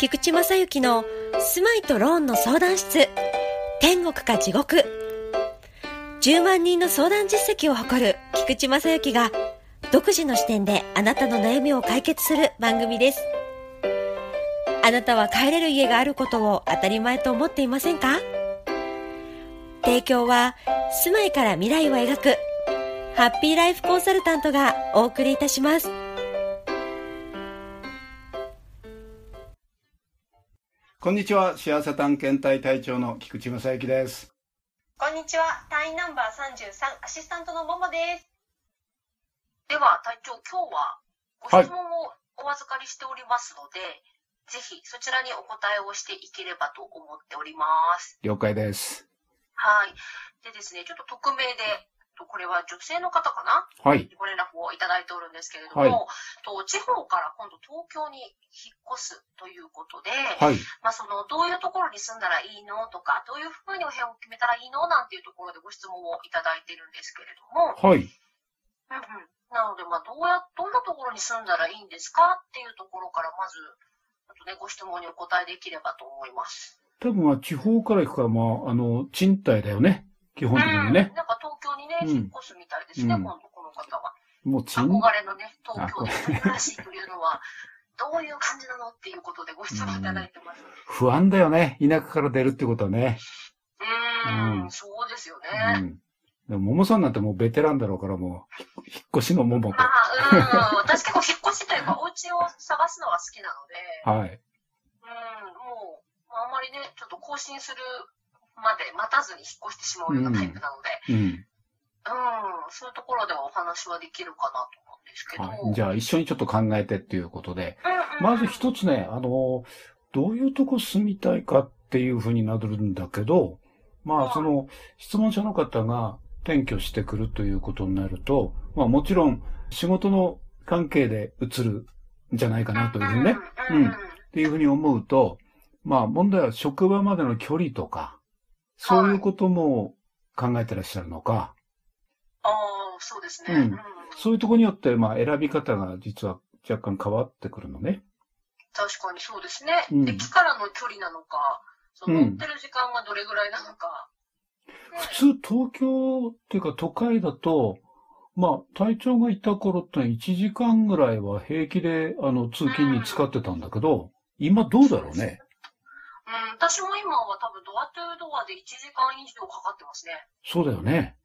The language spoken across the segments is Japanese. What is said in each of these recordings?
菊池正幸の住まいとローンの相談室。天国か地獄。10万人の相談実績を誇る菊池正幸が独自の視点であなたの悩みを解決する番組です。あなたは帰れる家があることを当たり前と思っていませんか？提供は住まいから未来を描くハッピーライフコンサルタントがお送りいたします。こんにちは、幸せ探検隊隊長の菊池正幸です。こんにちは、隊員ナンバー33アシスタントのももです。では、隊長、今日はご質問をお預かりしておりますので、はい、ぜひそちらにお答えをしていければと思っております。了解です。はい。でですね、ちょっと匿名でと、これは女性の方かな？はい。ご連絡をいただいておるんですけれども、はい、と地方から今度東京に引っ越すということで、はい。まあ、その、どういうところに住んだらいいの？とか、どういうふうにお部屋を決めたらいいの？なんていうところでご質問をいただいているんですけれども、はい。うんうん。なので、まあ、どうや、どんなところに住んだらいいんですかっていうところから、まず、あとね、ご質問にお答えできればと思います。多分、地方から行くから、まあ、あの、賃貸だよね。基本的にね。なんか東京にね、引っ越すみたいですね、今度この方は。もう憧れのね、東京で暮らしというのは、どういう感じなのっていうことでご質問いただいてます。不安だよね、田舎から出るってことはね。うん、うん、そうですよね。うんでも、桃さんなんてもうベテランだろうから、もう、引っ越しの桃と。あうん、私結構引っ越しというか、お家を探すのは好きなので、はい。うん、もう、あんまりね、ちょっと更新するまで待たずに引っ越してしまうようなタイプなので、うん、うん、そういうところではお話はできるかなと思うんですけど。はい、じゃあ一緒にちょっと考えてっていうことで、うんうん、まず一つね、あの、どういうとこ住みたいかっていうふうになるんだけど、まあその質問者の方が転居してくるということになると、まあもちろん仕事の関係で移るんじゃないかなというふうにね、うん、っていうふうに思うと、まあ問題は職場までの距離とか、そういうことも考えてらっしゃるのか。ああ、そうですね、うん。そういうところによって、まあ、選び方が実は若干変わってくるのね。確かにそうですね。うん、駅からの距離なのか、その乗ってる時間がどれぐらいなのか。うん、普通、東京っていうか都会だと、まあ、隊長がいた頃って1時間ぐらいは平気で、あの、通勤に使ってたんだけど、今どうだろうね。うん、私も今は多分ドアトゥードアで1時間以上かかってますね。そうだよね。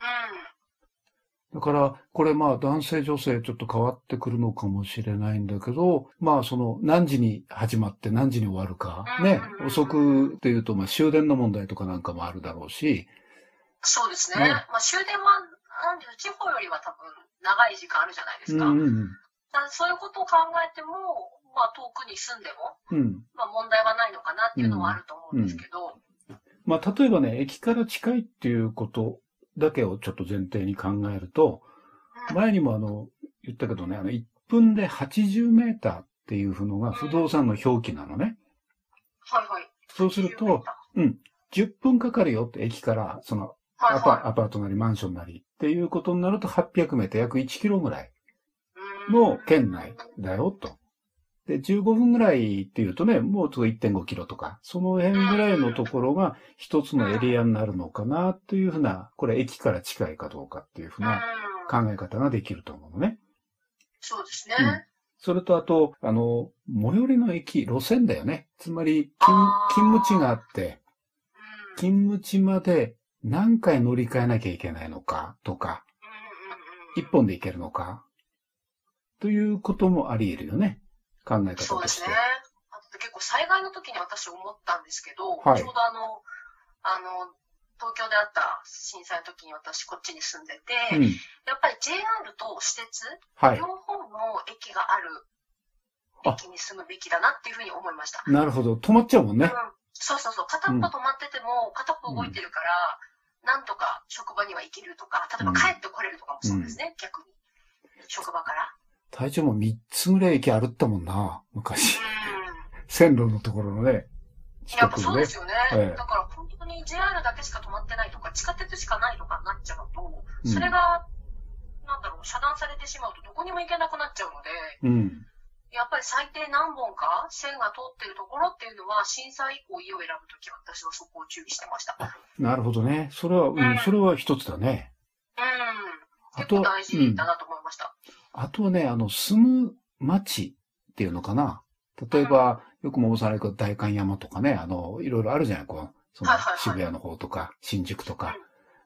うん。だから、これまあ男性女性ちょっと変わってくるのかもしれないんだけど、まあその何時に始まって何時に終わるか、ね、遅くっていうとまあ終電の問題とかなんかもあるだろうし。そうですね。ねまあ終電は、なんで地方よりは多分長い時間あるじゃないですか。うんうんうん、そういうことを考えても、まあ、遠くに住んでも、うん、まあ、問題はないのかなっていうのはあると思うんですけど。うんうん、まあ、例えばね、駅から近いっていうことだけをちょっと前提に考えると、前にもあの、言ったけどね、あの、1分で80メーターっていうのが不動産の表記なのね。はいはい。そうすると、うん、10分かかるよって駅から、その、アパ、はいはい、アパートなりマンションなりっていうことになると800メーター、約1キロぐらいの圏内だよと。で、15分ぐらいっていうとね、もうちょっと1.5キロとか、その辺ぐらいのところが一つのエリアになるのかなっていうふうな、これ駅から近いかどうかっていうふうな考え方ができると思うのね。そうですね。うん。それとあと、あの、最寄りの駅、路線だよね。つまり、勤勤務地があって、勤務地まで何回乗り換えなきゃいけないのかとか、一本で行けるのか、ということもあり得るよね。考え方として。そうですね。あと結構災害の時に私思ったんですけど、はい、ちょうどあの、あの、東京であった震災の時に私こっちに住んでて、うん、やっぱり JR と私鉄、はい、両方の駅がある駅に住むべきだなっていうふうに思いました。なるほど。止まっちゃうもんね。うん、そうそうそう。片っぽ止まってても、片っぽ動いてるから、うん、なんとか職場には行けるとか、例えば帰ってこれるとかもそうですね、逆に。職場から。体調も3つぐらい駅歩ったもんな、昔。線路のところのね、近くのね。そうですよね。ええ、だから本当に JR だけしか止まってないとか、地下鉄しかないとかになっちゃうと、それが、なんだろう、遮断されてしまうとどこにも行けなくなっちゃうので、うん、やっぱり最低何本か線が通ってるところっていうのは、震災以降家を選ぶときは私はそこを注意してました。なるほどね。それは、うん、うん、それは一つだね。うん。結構大事だなと思いました。うん、あとはね、あの、住む町っていうのかな。例えば、よくもされる代官山とかね、あの、いろいろあるじゃない、こう、その渋谷の方とか、新宿とか。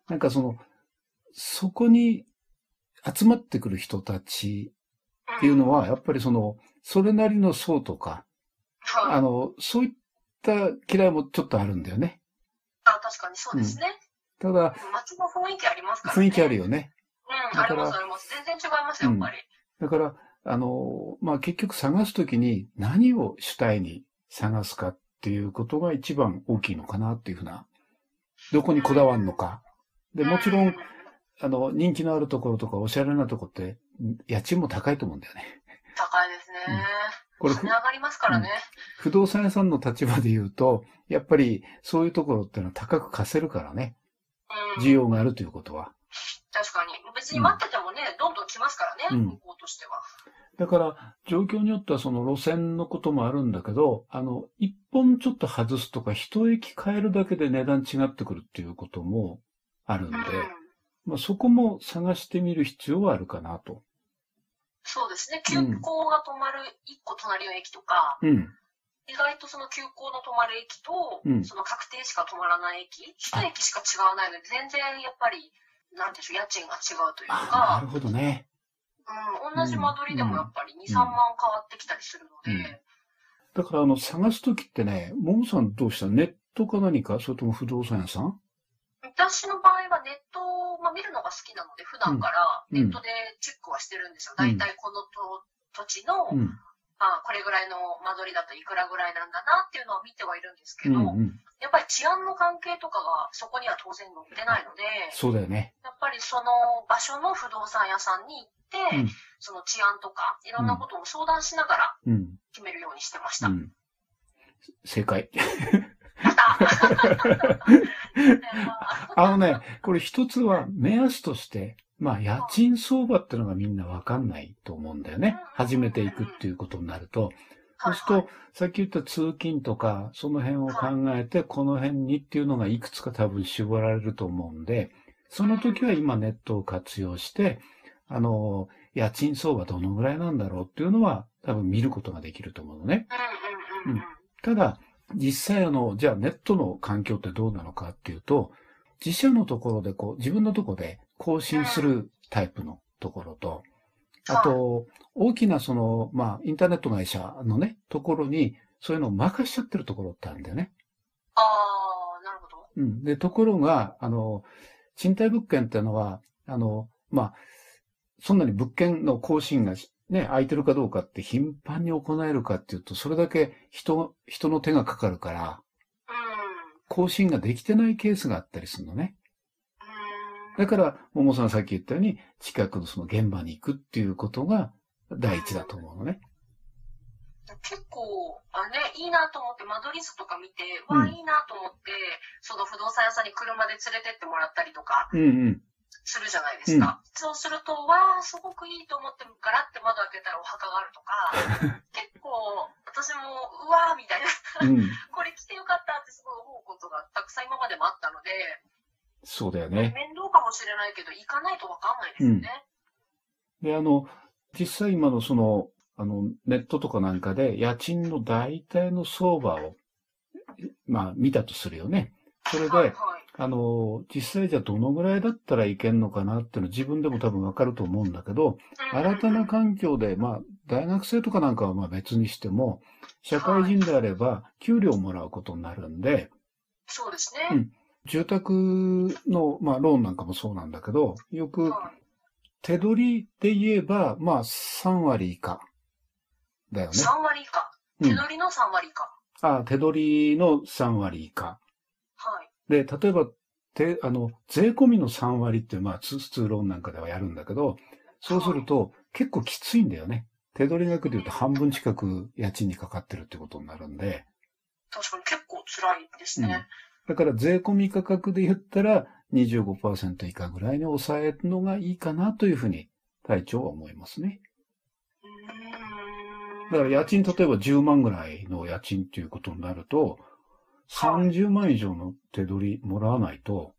なんかその、そこに集まってくる人たちっていうのは、やっぱりその、それなりの層とか、あの、そういった嫌いもちょっとあるんだよね。あ、確かにそうですね。うん、ただ、街の雰囲気ありますからね。雰囲気あるよね。うん、ありますあります。全然違いますやっぱり。だから、あの、まあ、結局探すときに何を主体に探すかっていうことが一番大きいのかなっていうふうな、どこにこだわるのか。で、もちろん、あの、人気のあるところとかおしゃれなとこって、家賃も高いと思うんだよね。高いですね。うん、これ、上がりますからね、うん、不動産屋さんの立場で言うと、やっぱりそういうところっていうのは高く貸せるからね。うん、需要があるということは。確かに。別に待っててもね、どんどん来ますからね、向こうとしては。だから、状況によってはその路線のこともあるんだけど、あの、一本ちょっと外すとか、一駅変えるだけで値段違ってくるっていうこともあるんで、うん、まあ、そこも探してみる必要はあるかなと。そうですね。急行が止まる一個隣の駅とか、うん、意外とその急行の止まる駅と、うん、その確定しか止まらない駅、一駅しか違わないので、全然やっぱり、なんでしょう、家賃が違うというか。なるほどね。うん、同じ間取りでもやっぱり2、3万変わってきたりするので。だから、あの、探すときってね、ももさんどうした？ネットか何か？それとも不動産屋さん？私の場合はネットを、まあ、見るのが好きなので、普段からネットでチェックはしてるんですよ。大、う、体、この土地の、うん、あこれぐらいの間取りだといくらぐらいなんだなっていうのを見てはいるんですけど、うんうん、やっぱり治安の関係とかがそこには当然載ってないので、そうだよね。やっぱりその場所の不動産屋さんに行って、うん、その治安とかいろんなことを相談しながら決めるようにしてました。うん、正解。あのね、これ一つは目安として、まあ、家賃相場ってのがみんなわかんないと思うんだよね。初めて行くっていうことになると。そうすると、さっき言った通勤とか、その辺を考えて、この辺にっていうのがいくつか多分絞られると思うんで、その時は今ネットを活用して、あの、家賃相場どのぐらいなんだろうっていうのは多分見ることができると思うのね。うん、ただ、実際あの、じゃあネットの環境ってどうなのかっていうと、自社のところでこう、自分のところで更新するタイプのところと、あと、大きなその、まあ、インターネット会社のね、ところに、そういうのを任しちゃってるところってあるんだよね。ああ、なるほど。うん。で、ところが、あの、賃貸物件っていうのは、あの、まあ、そんなに物件の更新がね、空いてるかどうかって頻繁に行えるかっていうと、それだけ人、人の手がかかるから、うん、更新ができてないケースがあったりするのね。だから、桃さんさっき言ったように、近くのその現場に行くっていうことが第一だと思うのね。結構、あね、いいなと思って、間取り図とか見て、うん、わ、いいなと思って、その不動産屋さんに車で連れてってもらったりとか、うんうん、するじゃないですか。うん、そうすると、わあ、すごくいいと思って、ガラって窓開けたらお墓があるとか、結構、私も、うわーみたいな。うん、これ来てよかったってすごい思うことがたくさん今までもあったので、そうだよね。面倒かもしれないけど、行かないとわかんないですよね。うん、で、あの、実際今のその、あの、ネットとかなんかで、家賃の大体の相場を、まあ、見たとするよね。それで、はいはい、あの、実際じゃどのぐらいだったらいけんのかなっていうの自分でも多分わかると思うんだけど、新たな環境で、まあ、大学生とかなんかはまあ別にしても、社会人であれば給料をもらうことになるんで、そうですね。うん。住宅の、まあ、ローンなんかもそうなんだけど、よく、手取りで言えば、まあ、3割以下。だよね。3割以下。手取りの3割以下。うん、ああ、手取りの3割以下。はい。で、例えば、て、あの、税込みの3割って、まあ、ツーローンなんかではやるんだけど、そうすると、結構きついんだよね。手取り額で言うと半分近く家賃にかかってるってことになるんで。確かに結構辛いですね。うんだから税込み価格で言ったら25%以下ぐらいに抑えるのがいいかなというふうに隊長は思いますね。うん。だから家賃例えば10万ぐらいの家賃っていうことになると、30万以上の手取りもらわないと。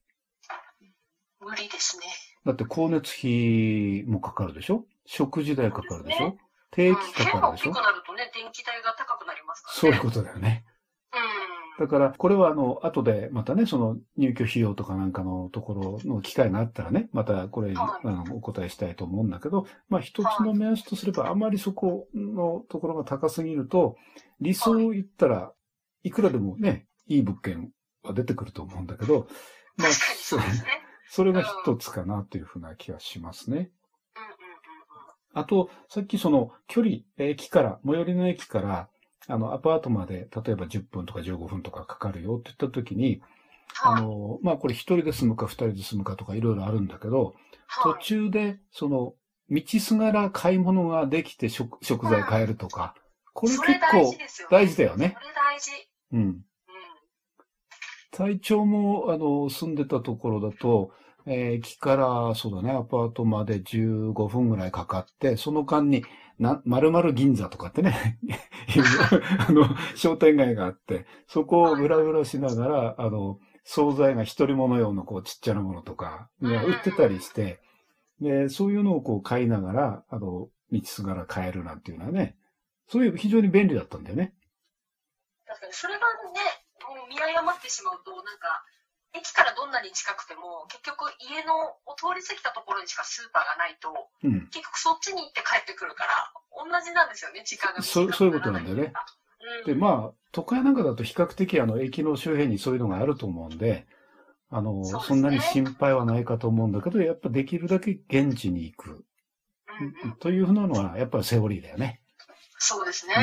無理ですね。だって光熱費もかかるでしょ？食事代かかるでしょ、ね、定期かかるでしょ、うん、大きくなるとね、電気代が高くなりますからね。そういうことだよね。だから、これはあの、後でまたね、その入居費用とかなんかのところの機会があったらね、またこれに、あのお答えしたいと思うんだけど、まあ一つの目安とすれば、あまりそこのところが高すぎると、理想を言ったらいくらでもね、いい物件は出てくると思うんだけど、まあ、そ それが一つかなというふうな気がしますね。あと、さっきその距離、駅から、最寄りの駅から、あの、アパートまで、例えば10分とか15分とかかかるよって言った時に、あの、まあ、これ一人で住むか二人で住むかとかいろいろあるんだけど、途中で、その、道すがら買い物ができて食食材買えるとか、これ結構大事だよね。それ大事。うん。体調も、あの、住んでたところだと、えー、駅から、そうだね、アパートまで15分ぐらいかかって、その間に、な、〇〇銀座とかってね。あの、商店街があって、そこをブラブラしながら、あの、惣菜が一人物用のこうちっちゃなものとか、売ってたりして、で、そういうのをこう買いながら、あの、道すがら買えるなんていうのはね、そういう非常に便利だったんだよね。確かに、それがね、見誤ってしまうと、なんか、駅からどんなに近くても、結局家のを通り過ぎたところにしかスーパーがないと、うん、結局そっちに行って帰ってくるから、同じなんですよね、時間がそうそういうことなんだよね。うん、で、まあ、都会なんかだと比較的あの駅の周辺にそういうのがあると思うんで、あの、そ、ね,、そんなに心配はないかと思うんだけど、やっぱできるだけ現地に行く。うんうん、というふうなのは、やっぱりセオリーだよね。そうですね。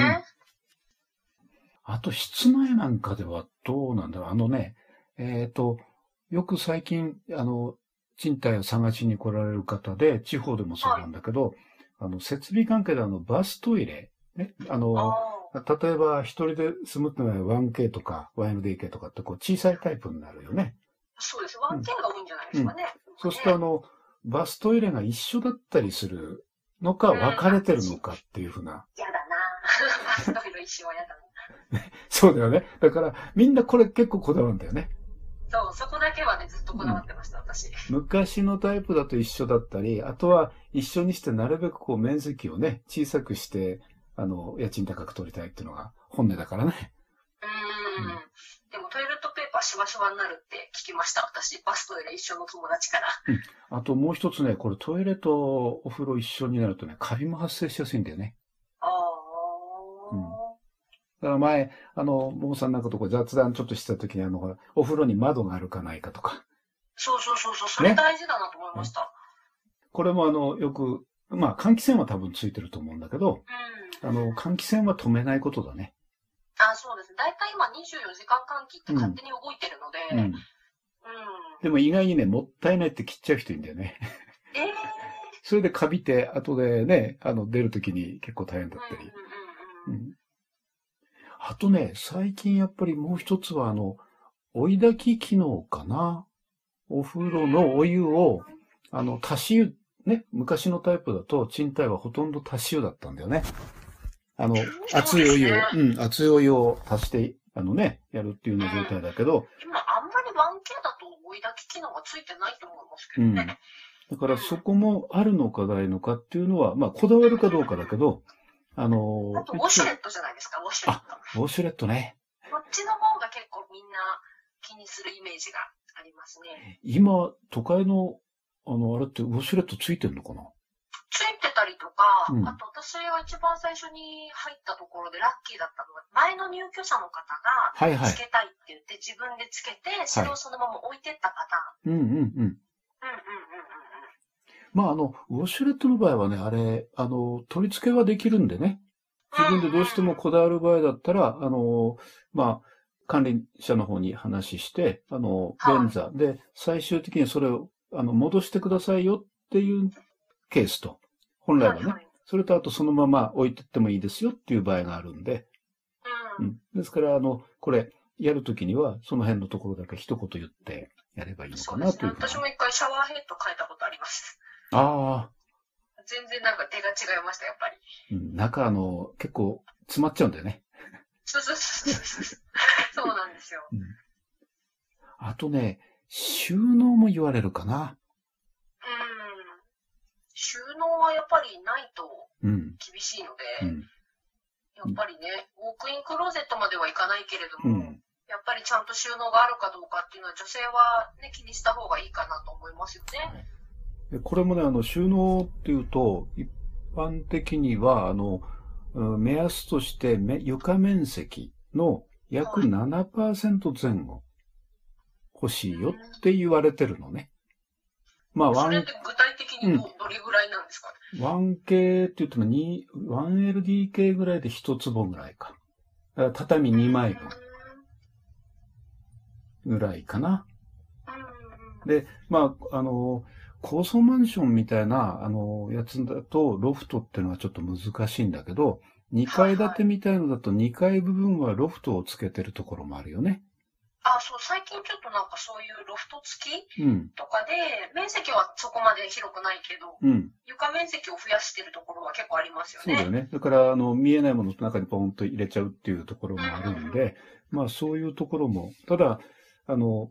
うん、あと、室内なんかではどうなんだろう。あのね、えっ、ー、と、よく最近、あの、賃貸を探しに来られる方で、地方でもそうなんだけど、はい、あの、設備関係であの、バストイレ、ね、あの、例えば一人で住むってのは 1K とか 1LDK とかってこう小さいタイプになるよね。そうです。1K が多いんじゃないですかね。うんそうするとあの、バストイレが一緒だったりするのか、分かれてるのかっていうふうな。嫌、だなバストイレ一緒は嫌だな。そうだよね。だから、みんなこれ結構こだわるんだよね。けはね、ずっとこだわってました、うん、私。昔のタイプだと一緒だったり、あとは一緒にしてなるべくこう面積をね、小さくして、あの、家賃高く取りたいっていうのが本音だからね。うん。でもトイレットペーパーしわしわになるって聞きました、私。バストイレ一緒の友達から。うん。あともう一つね、これトイレとお風呂一緒になるとね、カビも発生しやすいんだよね。ああ。うん。だから前、あの、ももさんなんかとこ雑談ちょっとした時に、あの、お風呂に窓があるかないかとか。そうそうそうそう、それ大事だなと思いました。ね、これもあの、よく、まあ、換気扇は多分ついてると思うんだけど、うん、あの、換気扇は止めないことだね。あ、そうです。だいたい今24時間換気って勝手に動いてるので、うん。うん、でも意外にね、もったいないって切っちゃう人いるんだよね。ええー、それでカビて、後でね、あの、出るときに結構大変だったり。うん、うんうんあとね、最近やっぱりもう一つはあの、追い炊き機能かな。お風呂のお湯を、あの、足し湯、ね、昔のタイプだと賃貸はほとんど足し湯だったんだよね。あの、熱いお湯を、うん、熱いお湯を足して、あのね、やるっていうような状態だけど。今あんまり 1K だと追い炊き機能がついてないと思いますけどね。うん。だからそこもあるのかないのかっていうのは、まあ、こだわるかどうかだけど、あのー、あと、ウォシュレットじゃないですか、ウォシュレット。ウォシュレットね。こっちの方が結構みんな気にするイメージがありますね。今、都会の、あの、あれってウォシュレットついてるのかな？ついてたりとか、うん、あと私は一番最初に入ったところでラッキーだったのは、前の入居者の方が、つけたいって言って自分でつけて、それをそのまま置いてったパターン。うんうんうん。うんうんうんうん。まあ、あの、ウォシュレットの場合はね、あれ、あの、取り付けはできるんでね。自分でどうしてもこだわる場合だったら、あの、まあ、管理者の方に話して、あの、便座。で、最終的にそれを、あの、戻してくださいよっていうケースと、本来はね、それとあとそのまま置いてってもいいですよっていう場合があるんで、うん。ですから、あの、これ、やるときには、その辺のところだけ一言言ってやればいいのかなという、ね、私も一回シャワーヘッド変えたことあります。ああ。全然なんか手が違いました、やっぱり。うん、中、あの、結構詰まっちゃうんだよね。そうそうそうそう。そうなんですよ。うん、あとね、収納も言われるかな。うん。収納はやっぱりないと厳しいので、うん、やっぱりね、ウォークインクローゼットまではいかないけれども、うん、やっぱりちゃんと収納があるかどうかっていうのは女性はね、気にした方がいいかなと思いますよね。でこれもね、あの、収納っていうと、一般的には、あの、目安として床面積の約7%前後欲しいよって言われてるのね。まあ、それって具体的にどれぐらいなんですか？ね、うん、1K って言っても 1LDK ぐらいで1坪ぐらいか。か畳2枚分ぐらいかな。で、まあ、あの、高層マンションみたいな、あの、やつだと、ロフトっていうのはちょっと難しいんだけど、2階建てみたいのだと2階部分はロフトをつけてるところもあるよね。あ、そう、最近ちょっとなんかそういうロフト付き、うん、とかで、面積はそこまで広くないけど、うん、床面積を増やしてるところは結構ありますよね。そうだよね。だから、あの、見えないものの中にポンと入れちゃうっていうところもあるんで、うん、まあそういうところも、ただ、あの、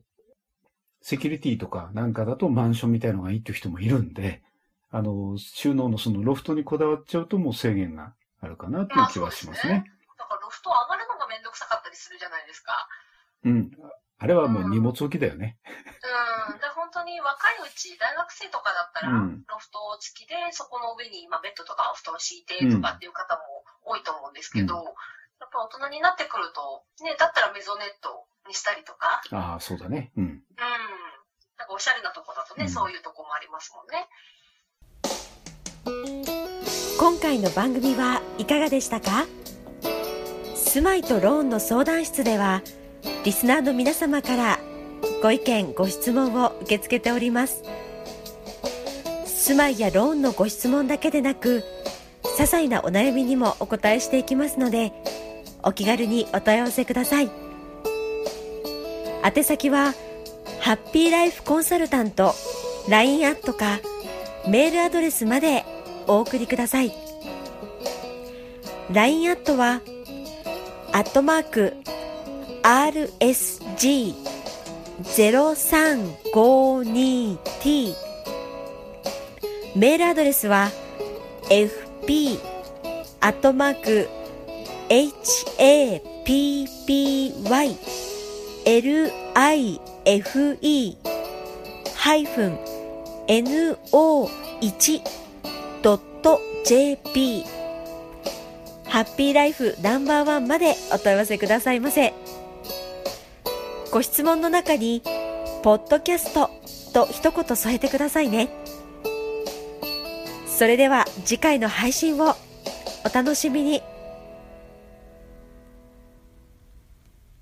セキュリティとかなんかだとマンションみたいのがいいっていう人もいるんで、あの、収納のそのロフトにこだわっちゃうともう制限があるかなっていう気はしますね。だからロフト上がるのがめんどくさかったりするじゃないですか。うん。あれはもう荷物置きだよね。うん。で、本当に若いうち、大学生とかだったら、ロフト付きで、そこの上に、まあ、ベッドとかお布団敷いてとかっていう方も多いと思うんですけど、うん、やっぱ大人になってくると、ね、だったらメゾネットにしたりとか。ああ、そうだね。うん。うん。おしゃれなとこだとね、うん、そういうとこもありますもんね。今回の番組はいかがでしたか？住まいとローンの相談室ではリスナーの皆様からご意見ご質問を受け付けております。住まいやローンのご質問だけでなく些細なお悩みにもお答えしていきますのでお気軽にお問い合わせください。宛先はハッピーライフコンサルタント LINE アットかメールアドレスまでお送りください。LINE アットはアットマーク RSG0352T メールアドレスは fp アットマーク happy life-no1.jp ハッピーライフナンバーワンまでお問い合わせくださいませ。ご質問の中に、ポッドキャストと一言添えてくださいね。それでは次回の配信をお楽しみに。